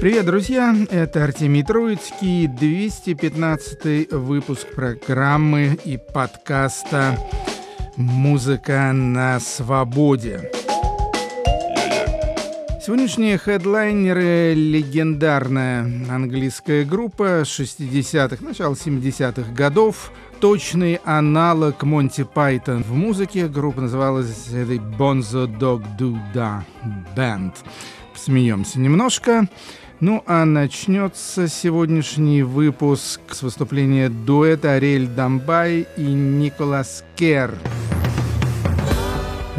Привет, друзья! Это Артемий Троицкий, 215 выпуск программы и подкаста «Музыка на свободе». Сегодняшние хедлайнеры – легендарная английская группа 60-х, начала 70-х годов. Точный аналог Монти Пайтон в музыке. Группа называлась The Bonzo Dog Duda Band. Смеемся немножко. Ну а начнется сегодняшний выпуск с выступления дуэта Ариэль Дамбай и Николас Кер.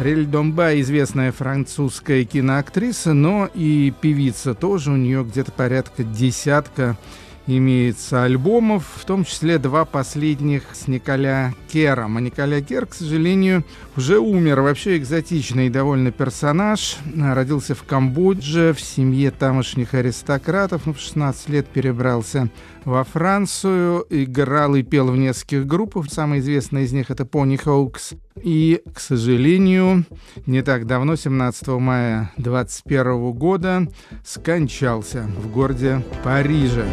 Рель Домбай известная французская киноактриса, но и певица тоже. У нее где-то порядка десятка имеется альбомов, в том числе два последних с Николя Кером. А Николя Кер, к сожалению, уже умер. Вообще экзотичный довольно персонаж. Родился в Камбодже в семье тамошних аристократов. Ну, в 16 лет перебрался во Францию. Играл и пел в нескольких группах. Самая известная из них это Пони Хоукс. И, к сожалению, не так давно, 17 мая 2021 года, скончался в городе Париже.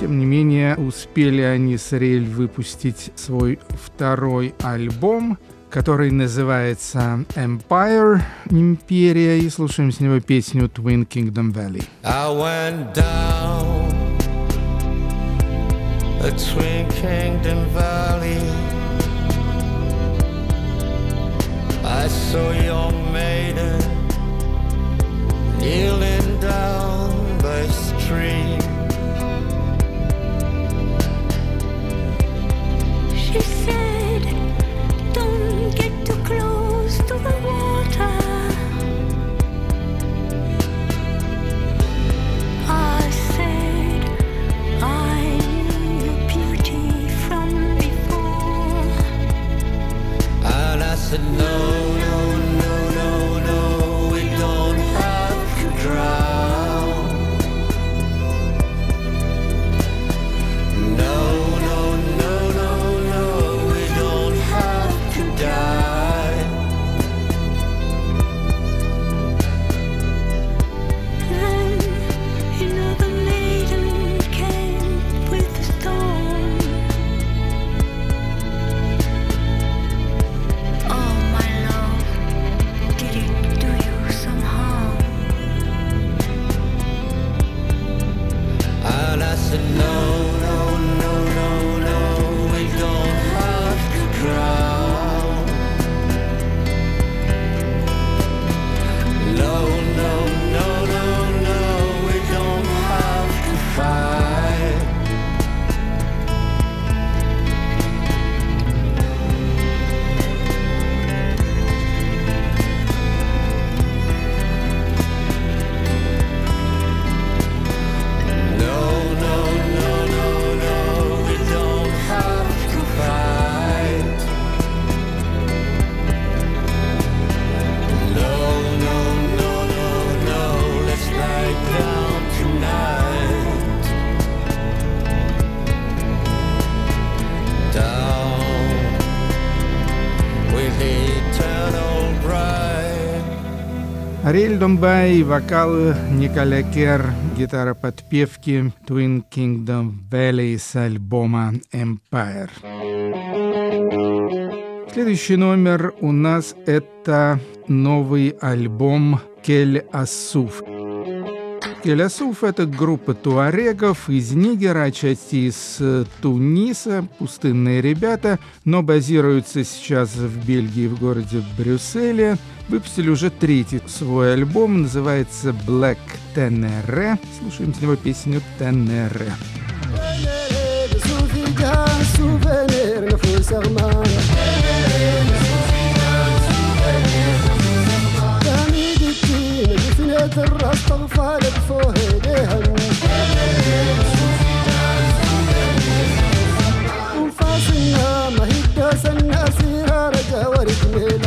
Тем не менее, успели они с Рель выпустить свой второй альбом, который называется Empire, Империя, и слушаем с него песню Twin Kingdom Valley. I went down the Twin Kingdom Valley. I saw your maiden kneeling down by a stream She said, Don't get too close to know. Ариэль Домбай, вокалы Николя Кер, гитара подпевки Twin Kingdom Valley с альбома Empire. Следующий номер у нас это новый альбом Кель Асуф. Келясуф — это группа туарегов из Нигера, отчасти из э, Туниса, пустынные ребята, но базируются сейчас в Бельгии, в городе Брюсселе. Выпустили уже третий свой альбом, называется «Black Tenere». Слушаем с него песню «Tenere». Tenere بيت يدر الطغفة لدفوه ليها وفاسنها ما هي الداس الناس رجا ورجميل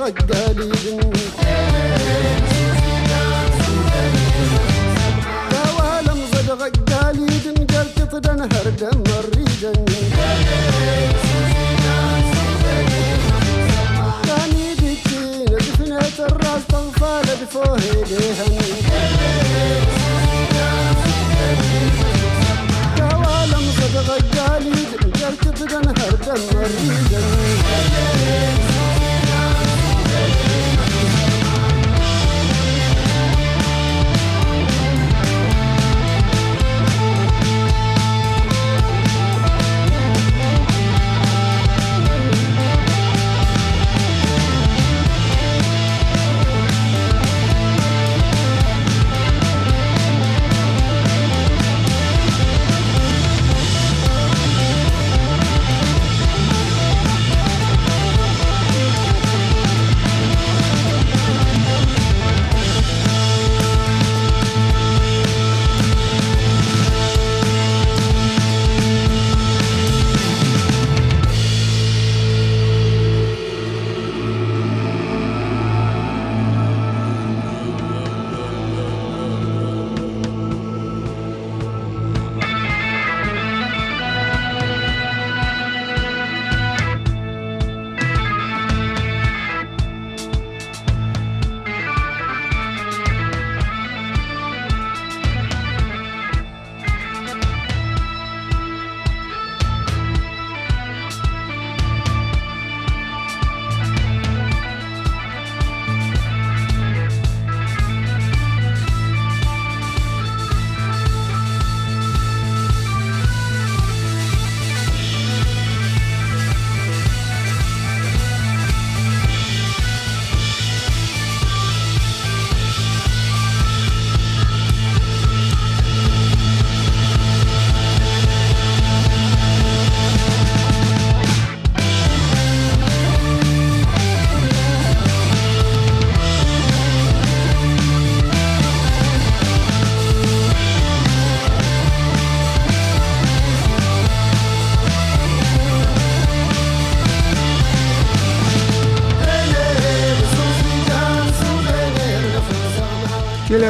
غدالين دوالم زد غدالين قلت تدن هردم الريدن كاني ديكي دفنة الراس تغفال بفوهي دهن قالي قلت بدن هردم مريدن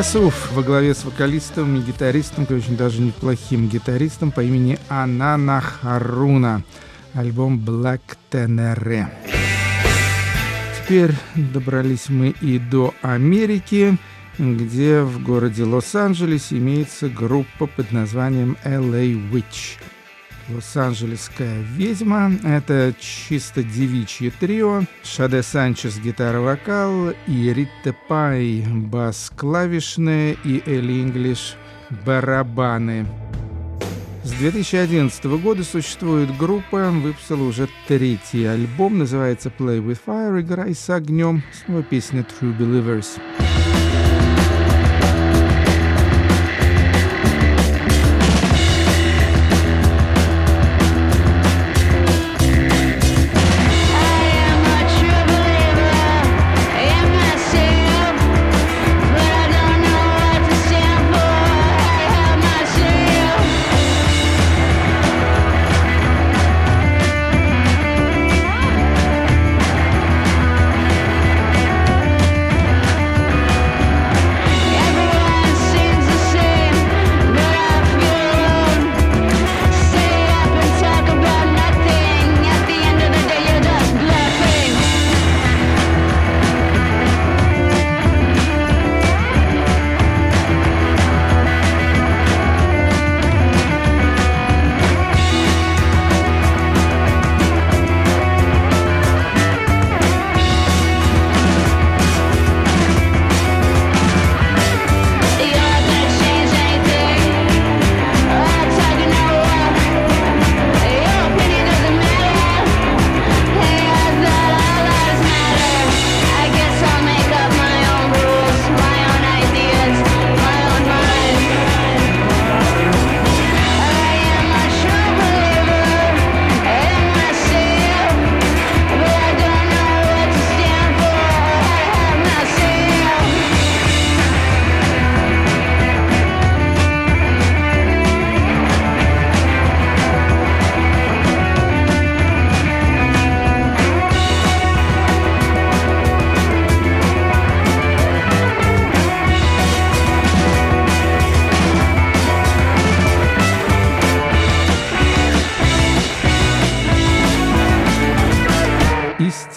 Келясуф во главе с вокалистом и гитаристом, очень даже неплохим гитаристом по имени Анана Харуна. Альбом Black Tenere. Теперь добрались мы и до Америки, где в городе Лос-Анджелесе имеется группа под названием LA Witch. Лос-Анджелесская ведьма. Это чисто девичье трио. Шаде Санчес гитара-вокал, и Ритта Пай бас-клавишные, и Элли Инглиш барабаны. С 2011 года существует группа, выпустила уже третий альбом, называется Play with Fire, играй с огнем, снова песня True Believers. I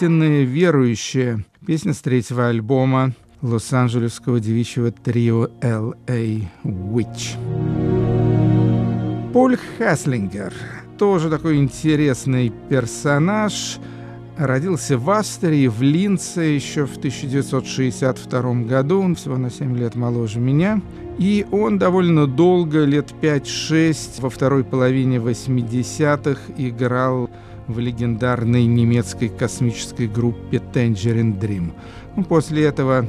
истинная верующая. Песня с третьего альбома лос-анджелесского девичьего трио L.A. Witch. Поль Хаслингер. Тоже такой интересный персонаж. Родился в Австрии, в Линце еще в 1962 году. Он всего на 7 лет моложе меня. И он довольно долго, лет 5-6, во второй половине 80-х играл в легендарной немецкой космической группе Tangerine Dream. Ну, после этого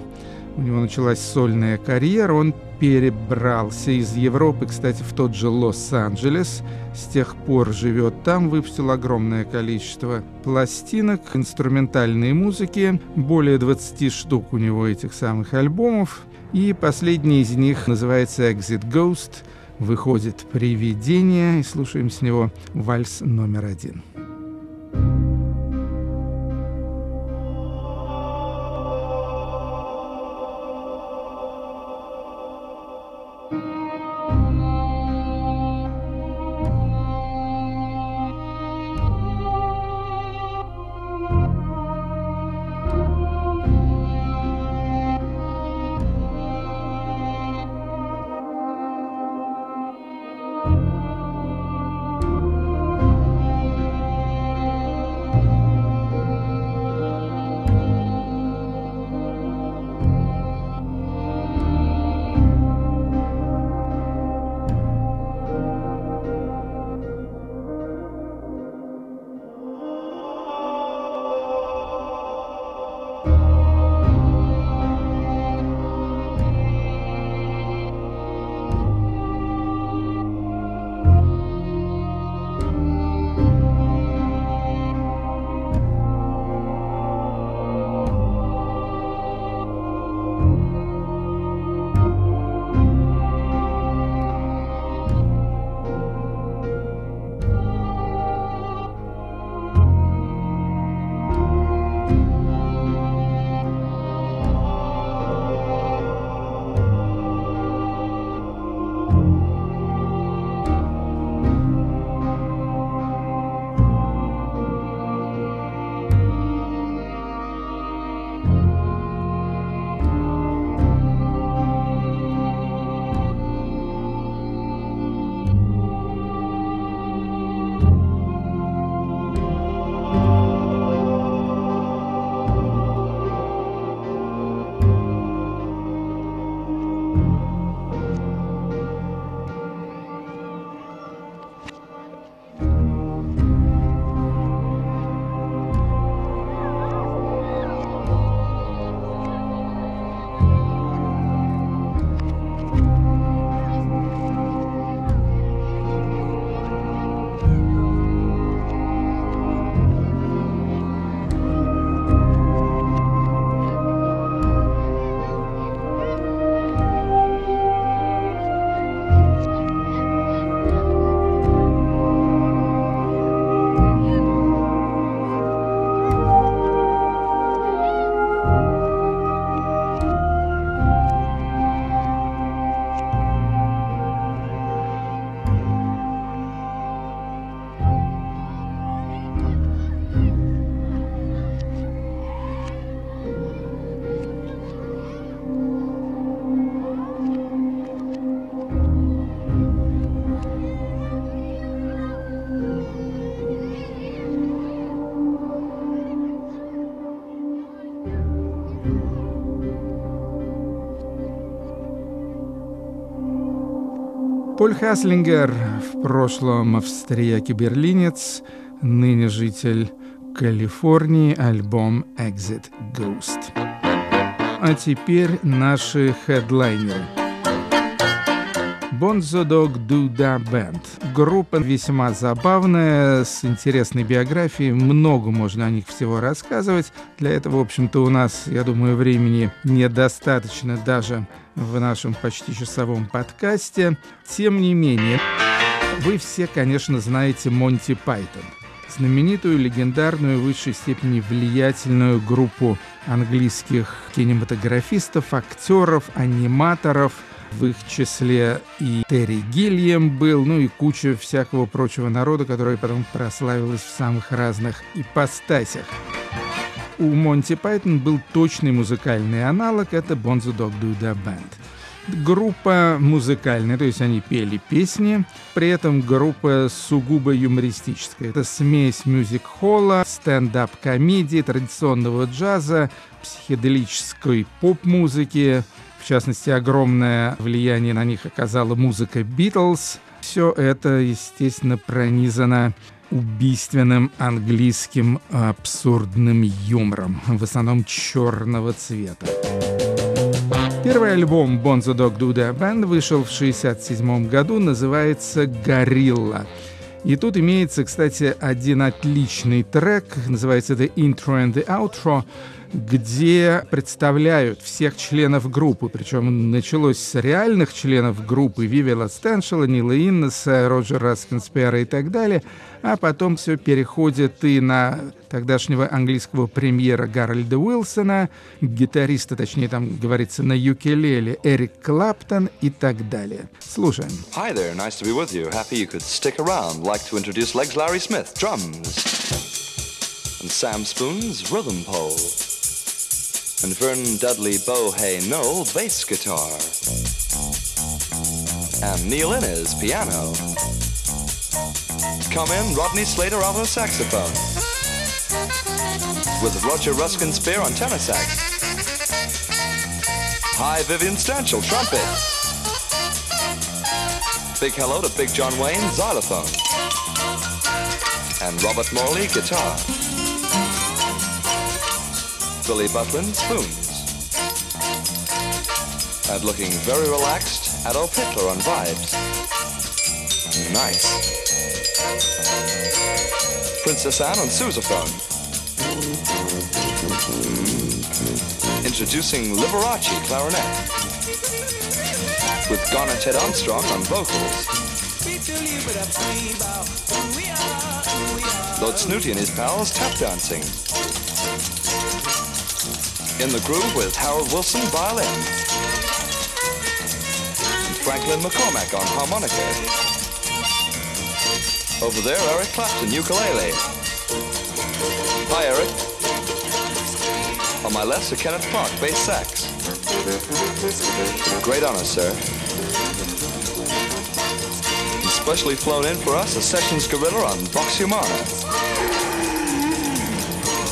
у него началась сольная карьера, он перебрался из Европы, кстати, в тот же Лос-Анджелес, с тех пор живет там, выпустил огромное количество пластинок, инструментальной музыки, более 20 штук у него этих самых альбомов, и последний из них называется «Exit Ghost», выходит «Привидение», и слушаем с него вальс номер один. Поль Хаслингер, в прошлом австрияк-берлинец, ныне житель Калифорнии, альбом «Exit Ghost». А теперь наши хедлайнеры. Bonzo Dog Duda Band. Группа весьма забавная, с интересной биографией. Много можно о них всего рассказывать. Для этого, в общем-то, у нас, я думаю, времени недостаточно даже в нашем почти часовом подкасте. Тем не менее, вы все, конечно, знаете Монти Пайтон. Знаменитую, легендарную, в высшей степени влиятельную группу английских кинематографистов, актеров, аниматоров – в их числе и Терри Гильям был, ну и куча всякого прочего народа, которая потом прославилась в самых разных ипостасях. у Монти Пайтон был точный музыкальный аналог, это Bonzo Dog Duda Band. Группа музыкальная, то есть они пели песни, при этом группа сугубо юмористическая. Это смесь мюзик-холла, стендап-комедии, традиционного джаза, психоделической поп-музыки. В частности, огромное влияние на них оказала музыка Битлз. Все это, естественно, пронизано убийственным английским абсурдным юмором, в основном черного цвета. Первый альбом Bonzo Dog Duda Band вышел в 1967 году, называется «Горилла». И тут имеется, кстати, один отличный трек, называется «The Intro and the Outro», где представляют всех членов группы, причем началось с реальных членов группы Вивела Стэншела, Нила Иннеса, Роджера Раскинспера и так далее, а потом все переходит и на тогдашнего английского премьера Гарольда Уилсона, гитариста, точнее там говорится на юкелеле Эрик Клаптон и так далее. Слушаем. Hi there, nice to be with you. Happy you could stick around. Like to introduce Legs Larry Smith, drums. And Sam Spoon's rhythm pole. And Vernon Dudley Bohay Noel, bass guitar. And Neil Innes, piano. Come in, Rodney Slater, alto saxophone. With Roger Ruskin Spear on tenor sax. Hi, Vivian Stanchel, trumpet. Big hello to Big John Wayne, xylophone. And Robert Morley, guitar. Billy Butlin, spoons. And looking very relaxed, Adolf Hitler on vibes. Nice. Princess Anne on sousaphone. Introducing Liberace clarinet. With Garnet Ted Armstrong on vocals. Lord Snooty and his pals tap dancing. In the groove with Harold Wilson violin. Franklin McCormack on harmonica. Over there, Eric Clapton, ukulele. Hi, Eric. On my left, Sir Kenneth Clark, bass sax. Great honor, sir. And specially flown in for us, a Sessions Gorilla on Vox Humana.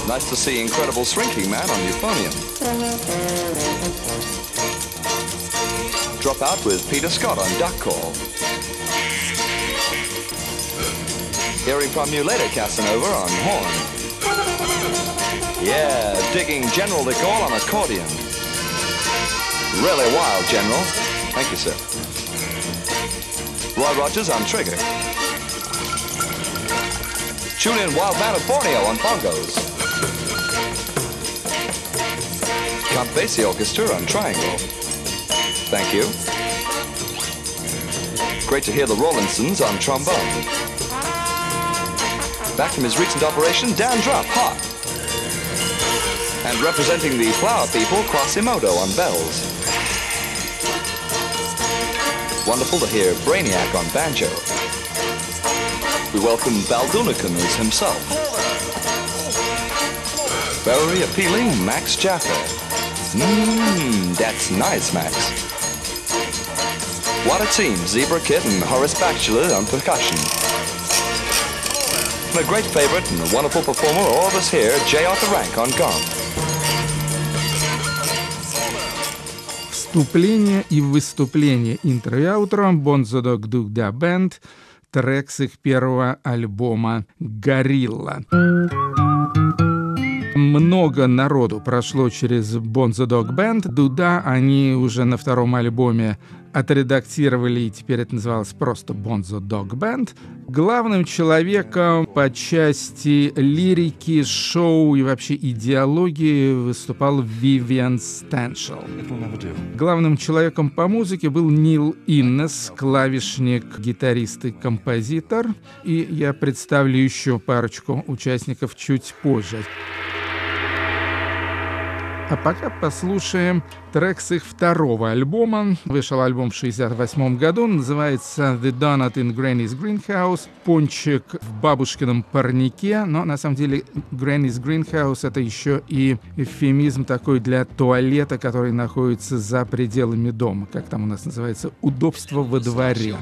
Nice to see Incredible Shrinking Man on euphonium. Drop out with Peter Scott on duck call. Hearing from you later, Casanova, on horn. Yeah, digging General de Gaulle on accordion. Really wild, General. Thank you, sir. Roy Rogers on trigger. Tune in Wild Man of Borneo on bongos. Basie Orchestra on triangle. Thank you. Great to hear the Rollinsons on trombone. Back from his recent operation, Dan Drupp, hot. And representing the Flower People, Quasimodo on bells. Wonderful to hear Brainiac on banjo. We welcome Baldunicum as himself. Very appealing, Max Jaffa. Mmm, that's nice, Max. What a team, Zebra and Horace Bachelor on percussion. And a great favorite and a wonderful performer, all of us here, J. Arthur Rank on gong. Вступление и выступление интро и аутро Dog Dog Da Band, трек с их первого альбома «Горилла». Много народу прошло через Bonzo Dog Band. Дуда они уже на втором альбоме отредактировали, и теперь это называлось просто Bonzo Dog Band. Главным человеком по части лирики, шоу и вообще идеологии выступал Вивиан Стэншел. Главным человеком по музыке был Нил Иннес, клавишник, гитарист и композитор. И я представлю еще парочку участников чуть позже. А пока послушаем трек с их второго альбома. Вышел альбом в 68 году, называется «The Donut in Granny's Greenhouse», «Пончик в бабушкином парнике», но на самом деле Granny's Greenhouse — это еще и эвфемизм такой для туалета, который находится за пределами дома, как там у нас называется, «Удобство во дворе».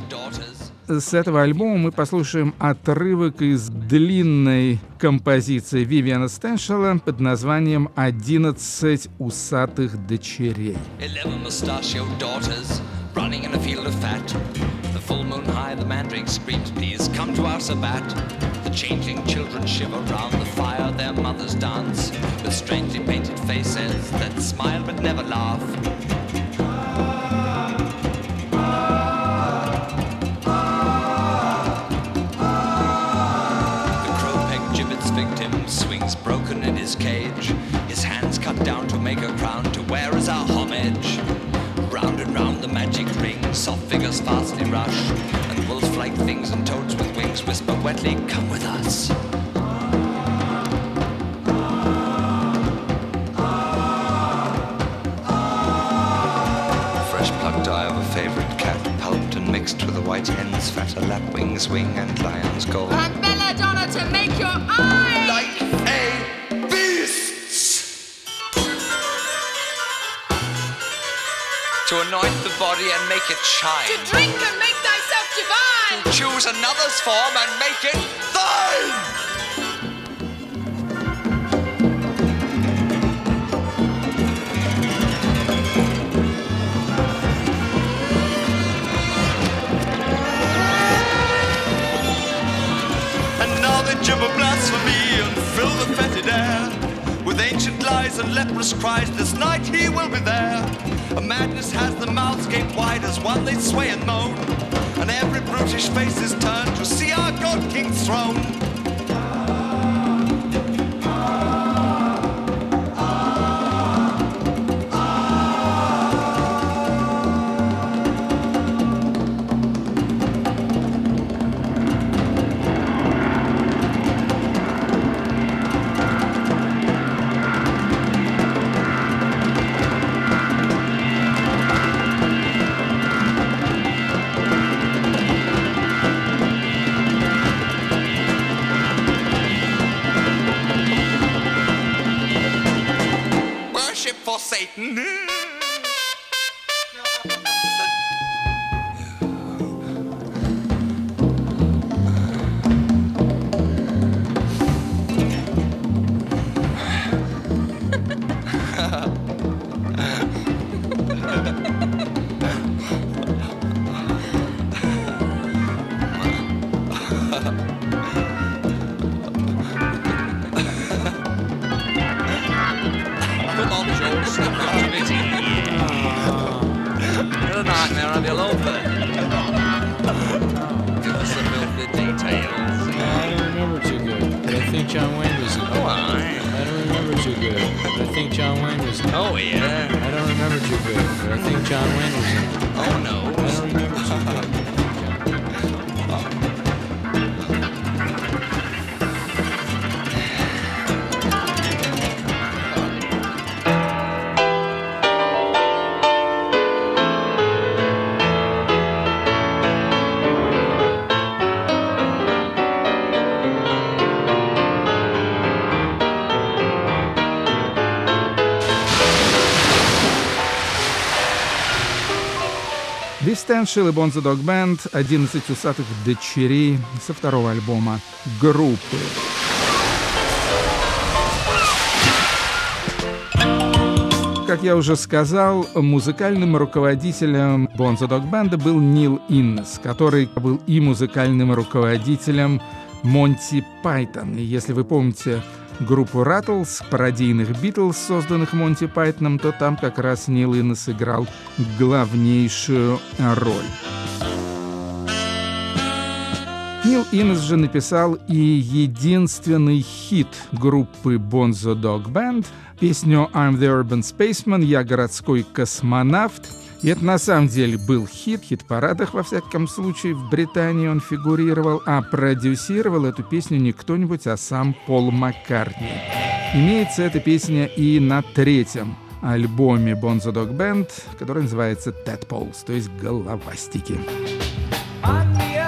С этого альбома мы послушаем отрывок из длинной композиции Вивиана Стеншела под названием «11 усатых дочерей». Running in a field of fat. The full moon high, the mandrake screams, Please come to our sabbat. The changing children shiver round the fire, their mothers dance with strangely painted faces that smile but never laugh. Swings broken in his cage. His hands cut down to make a crown to wear as our homage. Round and round the magic ring, soft figures fastly rush, and wolves like things and toads with wings whisper wetly, "Come with us." Fresh plucked eye of a favorite cat, pulped and mixed with a white hen's fatter lapwings, wing and lion's gold. And belladonna to make your eyes. To anoint the body and make it shine. To drink and make thyself divine. To Choose another's form and make it thine. And now they gibber blasphemy and fill the fetid air and leprous cries. This night he will be there. A madness has the mouths gaped wide as one they sway and moan, and every brutish face is turned to see our God King's throne. Дистеншил и Бонзо Дог Бенд «11 усатых дочерей» со второго альбома группы. Как я уже сказал, музыкальным руководителем Бонзо Дог Бенда был Нил Иннес, который был и музыкальным руководителем Монти Пайтон. И если вы помните группу Rattles, пародийных Битлз, созданных Монти Пайтоном, то там как раз Нил Иннес играл главнейшую роль. Нил Иннес же написал и единственный хит группы Bonzo Dog Band, песню «I'm the Urban Spaceman», «Я городской космонавт». И это на самом деле был хит, хит-парадах, во всяком случае, в Британии он фигурировал, а продюсировал эту песню не кто-нибудь, а сам Пол Маккартни. Имеется эта песня и на третьем альбоме Bonzo Dog Band, который называется Tadpoles, то есть головастики. The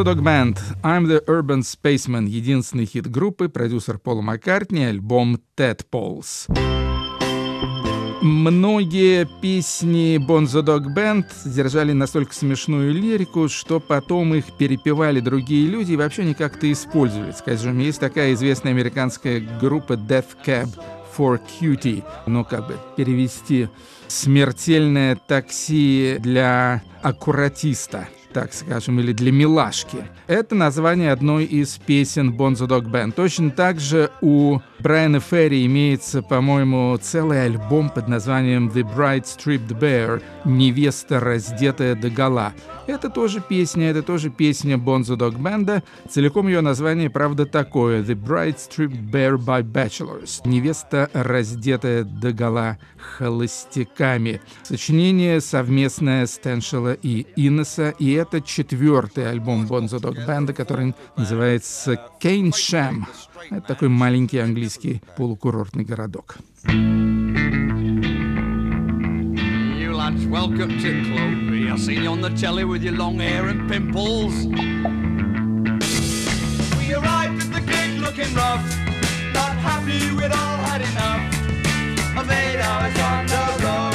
Bonzo Dog Band «I'm the Urban Spaceman» — единственный хит группы, продюсер Пола Маккартни, альбом Tadpoles. Многие песни Bonzo Dog Band содержали настолько смешную лирику, что потом их перепевали другие люди и вообще не как-то использовали. Скажем, есть такая известная американская группа Death Cab for Cutie. Ну, как бы перевести «смертельное такси для аккуратиста» так скажем, или для милашки. Это название одной из песен Bonzo Dog Band. Точно так же у Брайана Ферри имеется, по-моему, целый альбом под названием The Bride Stripped Bear «Невеста, раздетая до гола». Это тоже песня, это тоже песня Bonzo Dog Band. Целиком ее название, правда, такое «The Bride Stripped Bare by Bachelors» «Невеста, раздетая до гола холостяками». Сочинение совместное Стэншела и Иннеса, и это четвертый альбом Bonzo Dog Band, который называется «Кейн Шэм». Это такой маленький английский полукурортный городок. You lads, welcome to Clovey. I seen you on the telly with your long hair and pimples. We arrived at the gig looking rough, not happy we'd all had enough of eight hours on the road.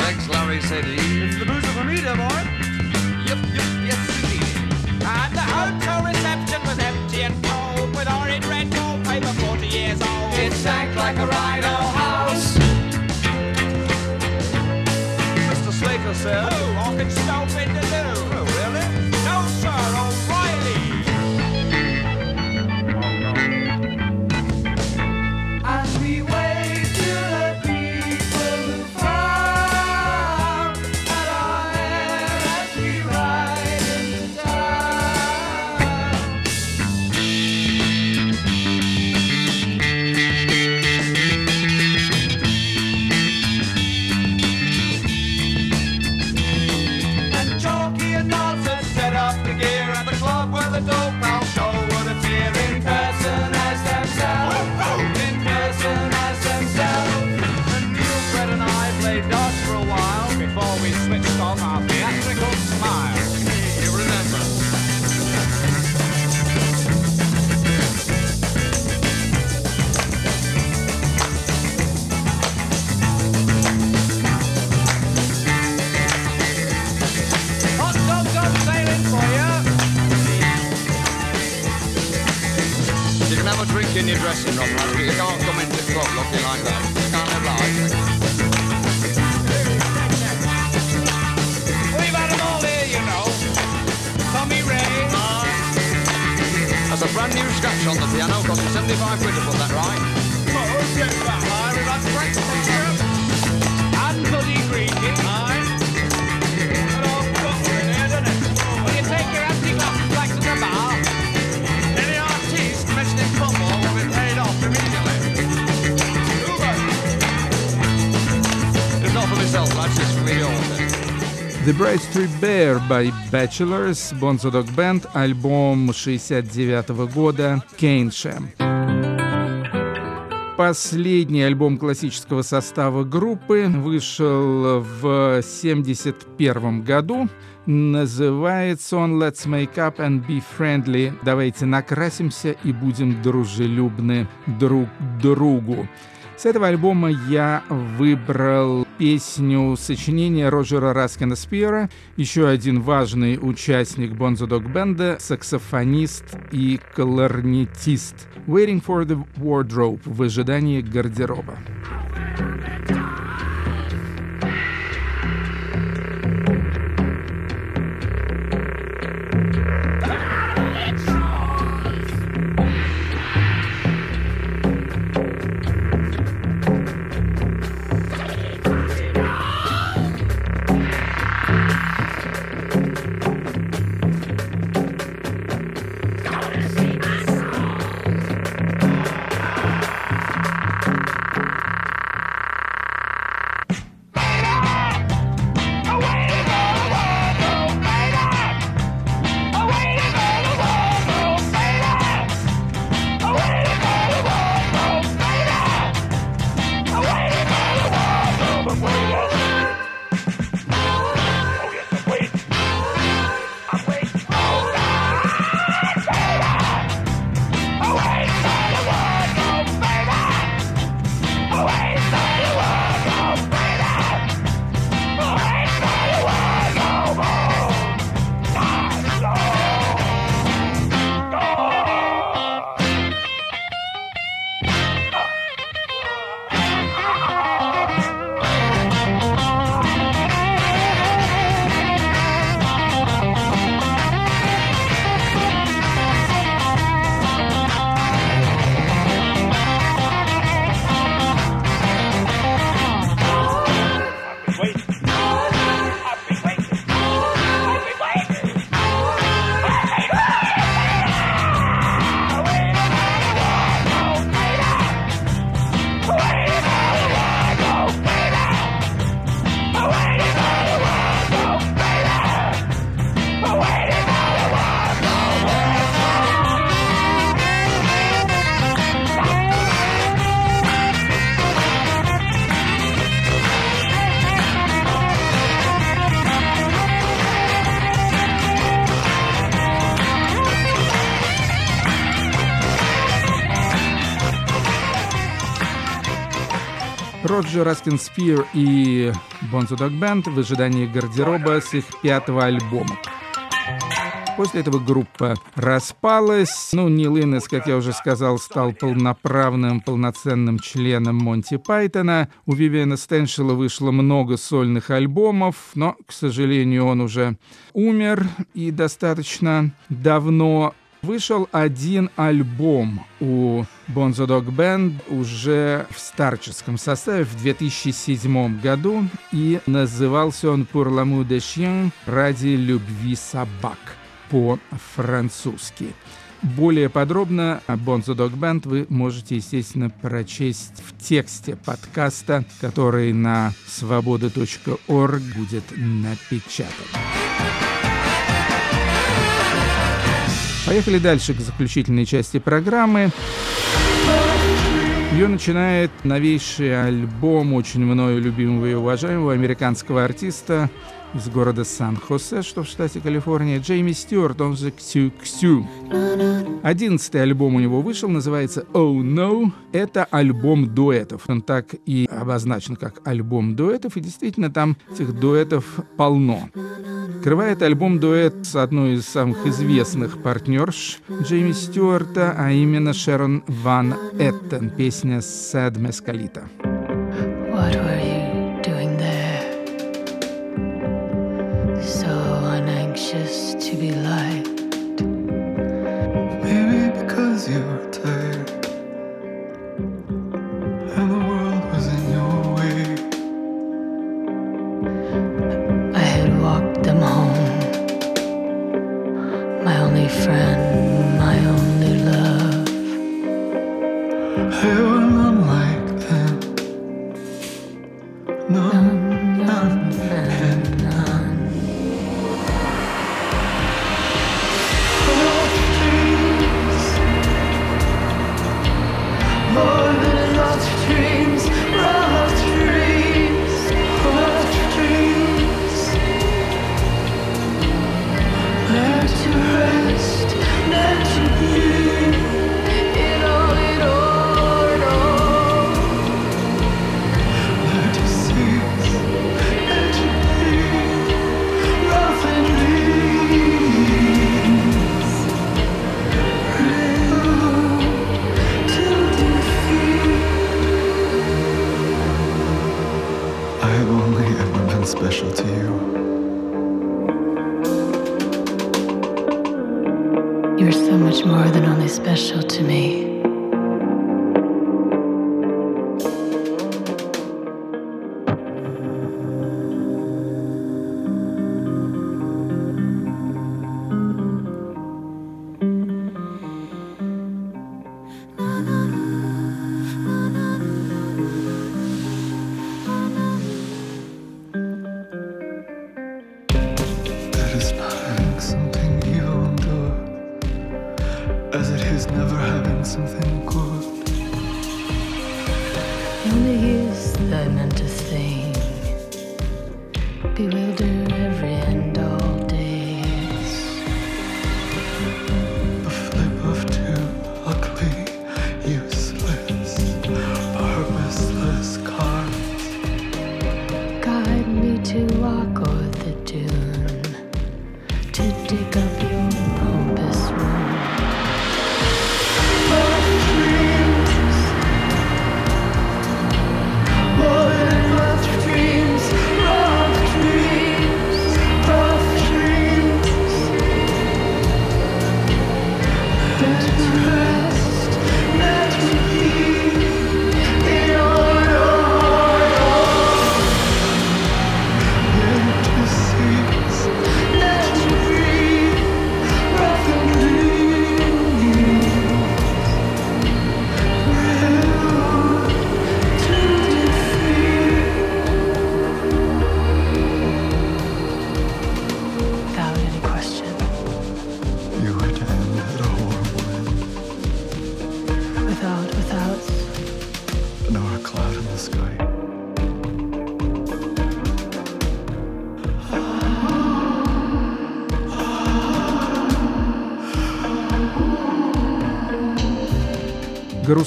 Legs Larry said he. It's the booze for me, dear boy. Yep, yep, yes indeed. And the hotel reception was empty and cold with horrid red wallpaper, 40 years old. It sank like a rhino in your dressing room, you can't come into the club looking like that. You can't have that. We've had 'em all here, you know. Tommy Ray. That's a brand new scratch on the piano, cost costing 75 quid to put that right. Getting that high? We've had Frank Sinatra. And Buddy Greenkey. The Bright Street Bear by Bachelors, Bonzo Dog Band, альбом 69 года Кейншем. Последний альбом классического состава группы вышел в 1971 году. Называется он «Let's make up and be friendly». Давайте накрасимся и будем дружелюбны друг другу. С этого альбома я выбрал песню сочинения Роджера Раскина Спира, еще один важный участник Бонзо Дог Бенда, саксофонист и кларнетист. Waiting for the Wardrobe в ожидании гардероба. Роджер Раскин Спир и Бонзо Дог Бенд в ожидании гардероба с их пятого альбома. После этого группа распалась. Ну, Нил Иннес, как я уже сказал, стал полноправным, полноценным членом Монти Пайтона. У Вивиана Стэншела вышло много сольных альбомов, но, к сожалению, он уже умер и достаточно давно. Вышел один альбом у Bonzo Dog Band уже в старческом составе в 2007 году, и назывался он «Pour l'amour des chiens» ради любви собак по-французски. Более подробно о Bonzo Dog Band вы можете, естественно, прочесть в тексте подкаста, который на свобода.орг будет напечатан. Поехали дальше к заключительной части программы. Ее начинает новейший альбом очень мною любимого и уважаемого американского артиста из города Сан-Хосе, что в штате Калифорния, Джейми Стюарт, он же Ксю Ксю. Одиннадцатый альбом у него вышел, называется «Oh No». Это альбом дуэтов. Он так и обозначен как альбом дуэтов, и действительно там этих дуэтов полно. Открывает альбом дуэт с одной из самых известных партнерш Джейми Стюарта, а именно Шерон Ван Эттен, песня «Sad Mescalita». What were you be liked. Maybe because you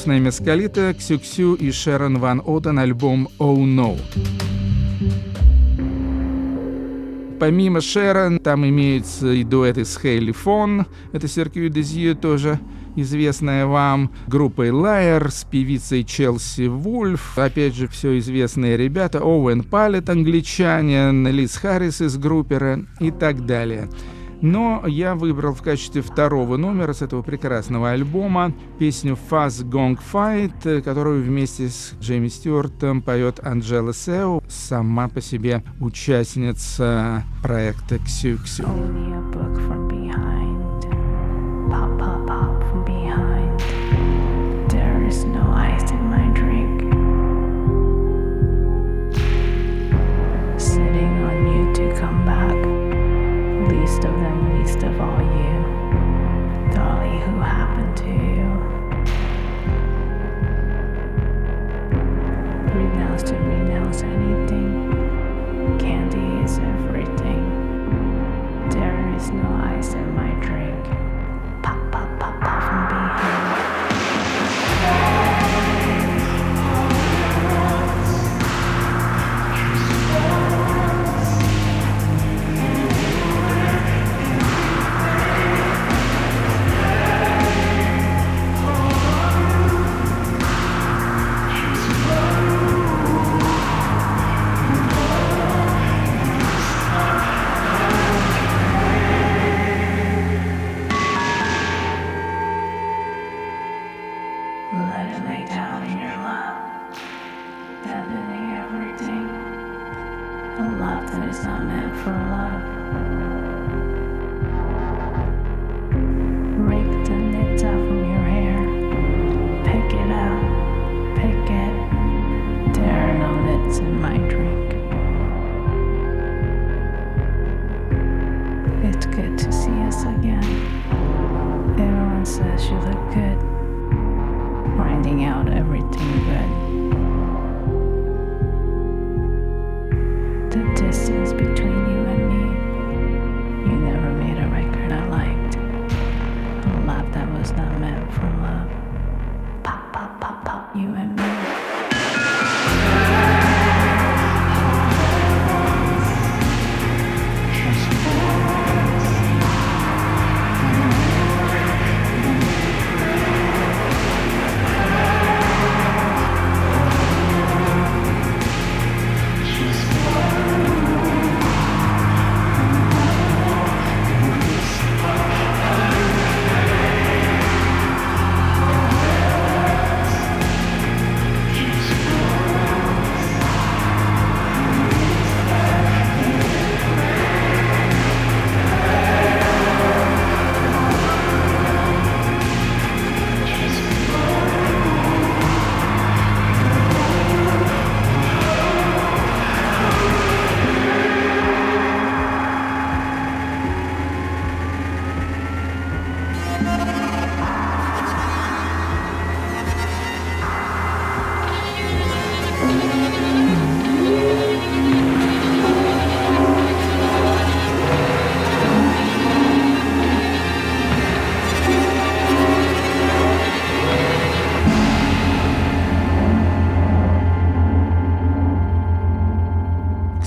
Грустная мескалита, Ксюксю и Шерон Ван Отен, альбом «Oh No». Помимо Шерон, там имеются и дуэты с Хейли Фон, это Серкью Дезью тоже известная вам, группой Liar с певицей Челси Вульф, опять же, все известные ребята, Оуэн Палет, англичанин, Лиз Харрис из группера и так далее. Но я выбрал в качестве второго номера с этого прекрасного альбома песню «Fuzz Gong Fight», э, которую вместе с Джейми Стюартом поет Анджела Сеу, сама по себе участница проекта «Ксю-Ксю».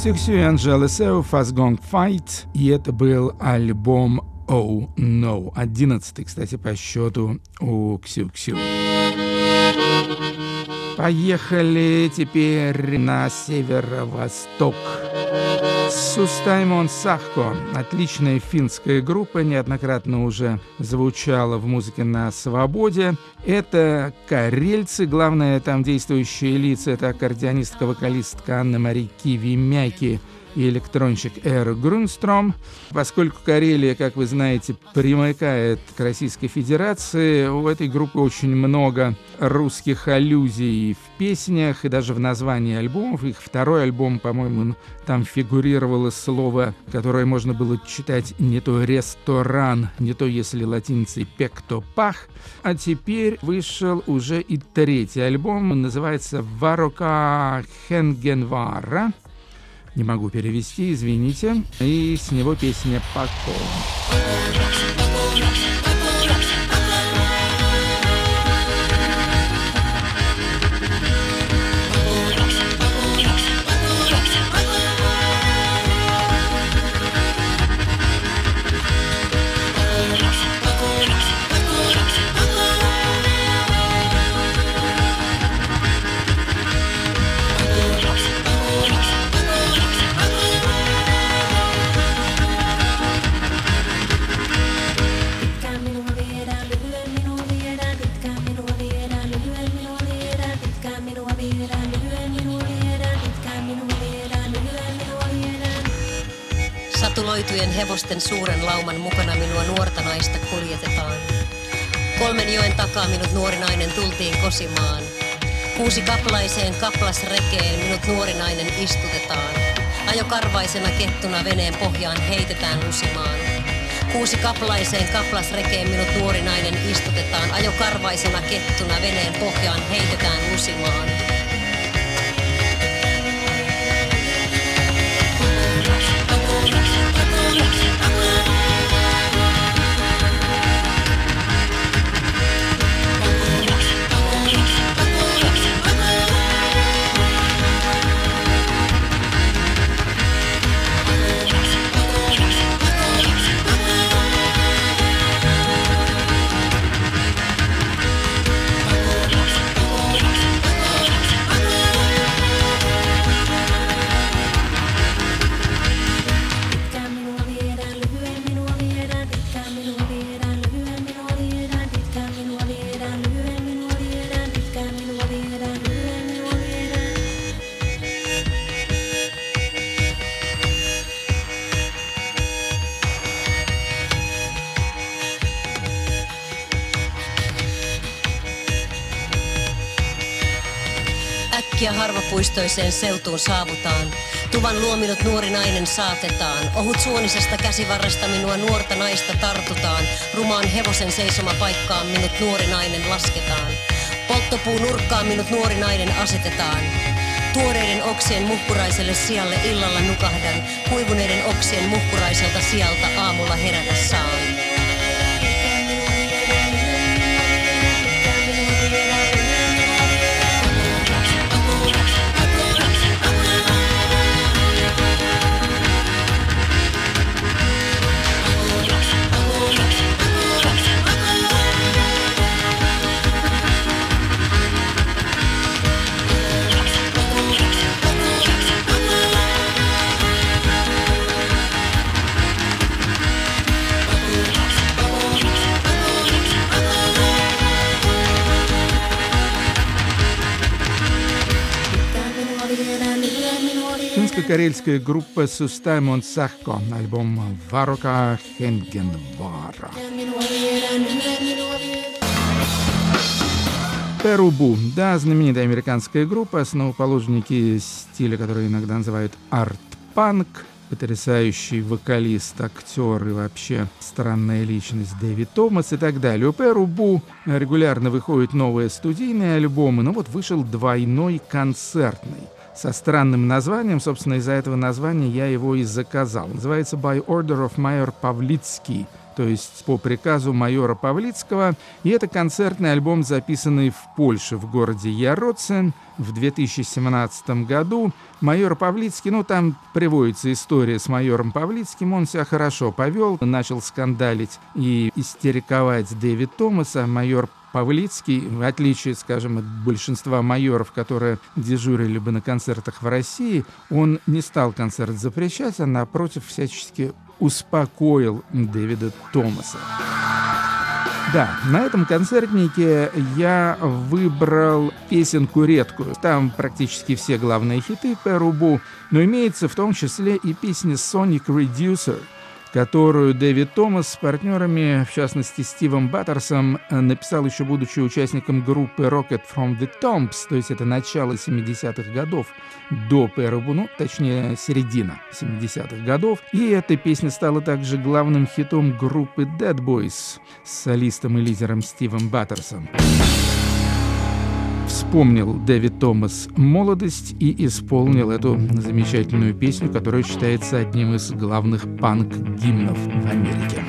Ксюксю и Анжела Сеу Fast Gong Fight. И это был альбом Oh No. Одиннадцатый, кстати, по счету у Ксюксю. Поехали теперь на северо-восток. Сустаймон Сахко. Отличная финская группа, неоднократно уже звучала в музыке на свободе. Это карельцы, главное там действующие лица, это аккордеонистка-вокалистка Анна-Мари Кивимяки и электронщик Эр Грунстром. Поскольку Карелия, как вы знаете, примыкает к Российской Федерации, у этой группы очень много русских аллюзий в песнях и даже в названии альбомов. Их второй альбом, по-моему, там фигурировало слово, которое можно было читать не то ресторан, не то, если латиницей пекто пах. А теперь вышел уже и третий альбом, он называется «Варока Хенгенвара». Не могу перевести, извините. И с него песня «Пако». Hevosten suuren lauman mukana minua nuorta naista kuljetetaan. Kolmen joen takaa minut nuori nainen tultiin kosimaan. Kuusi kaplaiseen kaplasrekeen minut nuori nainen istutetaan. Ajo karvaisena kettuna veneen pohjaan heitetään lusimaan. Kuusi kaplaiseen kaplasrekeen minut nuori nainen istutetaan. Ajo karvaisena kettuna veneen pohjaan heitetään lusimaan. I will Äkkiä harvapuistoiseen seutuun saavutaan. Tuvan luominut nuori nainen saatetaan. Ohut suonisesta käsivarresta minua nuorta naista tartutaan. Rumaan hevosen seisoma paikkaan minut nuori nainen lasketaan. Polttopuu nurkkaan minut nuori nainen asetetaan. Tuoreiden oksien muhkuraiselle sijalle illalla nukahdan. Kuivuneiden oksien muhkuraiselta sijalta aamulla herätä saan. Финско-карельская группа Сустаймон Сахко. Альбом «Варока Хенгенвара». Перубу. Да, знаменитая американская группа, основоположники стиля, который иногда называют арт-панк. потрясающий вокалист, актер и вообще странная личность Дэвид Томас и так далее. У Перу Бу регулярно выходят новые студийные альбомы, но вот вышел двойной концертный со странным названием. Собственно, из-за этого названия я его и заказал. Называется «By Order of Майор Павлицкий», то есть по приказу майора Павлицкого. И это концертный альбом, записанный в Польше, в городе Яроцен в 2017 году. Майор Павлицкий, ну там приводится история с майором Павлицким, он себя хорошо повел, начал скандалить и истериковать Дэвид Томаса. Майор Павлицкий, в отличие, скажем, от большинства майоров, которые дежурили бы на концертах в России, он не стал концерт запрещать, а напротив всячески успокоил Дэвида Томаса. Да, на этом концертнике я выбрал песенку редкую. Там практически все главные хиты Перубу, но имеется в том числе и песня Sonic Reducer – которую Дэвид Томас с партнерами, в частности Стивом Баттерсом, написал еще будучи участником группы Rocket from the Tombs, то есть это начало 70-х годов, до Перебу, ну, точнее, середина 70-х годов. И эта песня стала также главным хитом группы Dead Boys с солистом и лидером Стивом Баттерсом вспомнил Дэвид Томас молодость и исполнил эту замечательную песню, которая считается одним из главных панк-гимнов в Америке.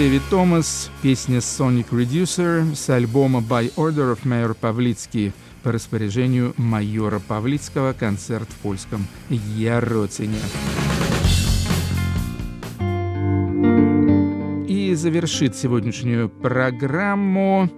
Дэвид Томас, песня Sonic Reducer с альбома By Order of Mayor Павлицкий по распоряжению майора Павлицкого концерт в польском Яроцине. И завершит сегодняшнюю программу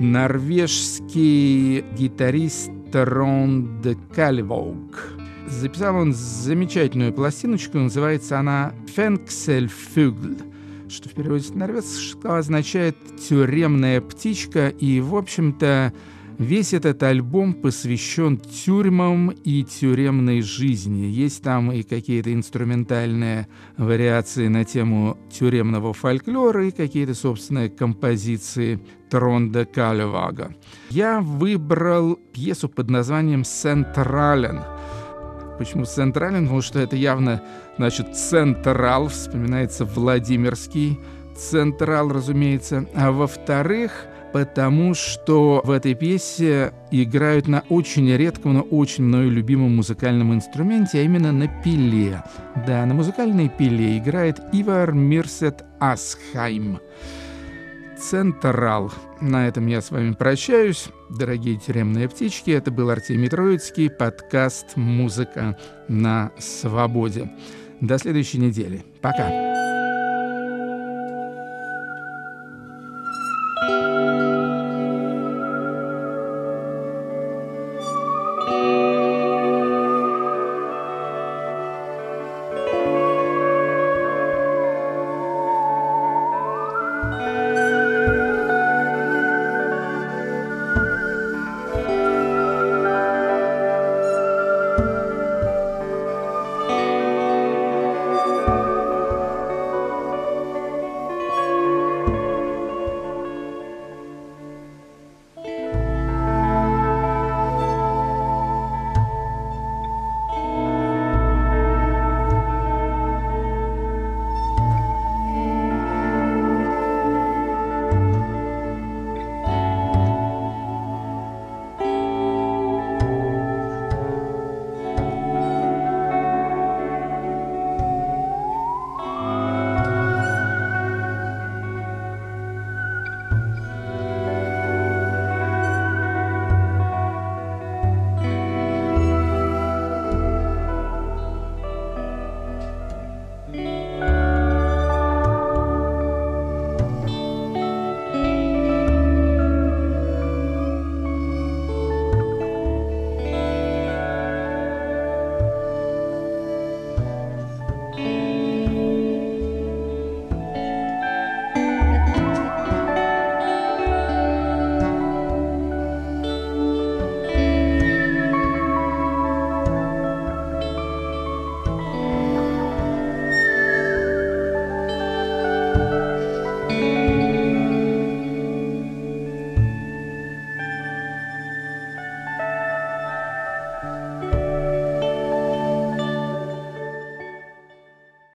норвежский гитарист Рон де Кальвоук. Записал он замечательную пластиночку, называется она «Фенксельфюгль», что в переводе с норвежского означает «тюремная птичка», и, в общем-то, Весь этот альбом посвящен тюрьмам и тюремной жизни. Есть там и какие-то инструментальные вариации на тему тюремного фольклора и какие-то собственные композиции Тронда Калевага. Я выбрал пьесу под названием «Централен». Почему централен? Потому что это явно, значит, централ, вспоминается Владимирский централ, разумеется. А во-вторых, потому что в этой пьесе играют на очень редком, но очень мною любимом музыкальном инструменте, а именно на пиле. Да, на музыкальной пиле играет Ивар Мирсет Асхайм. Централ. На этом я с вами прощаюсь. Дорогие тюремные птички, это был Артемий Троицкий, подкаст «Музыка на свободе». До следующей недели. Пока.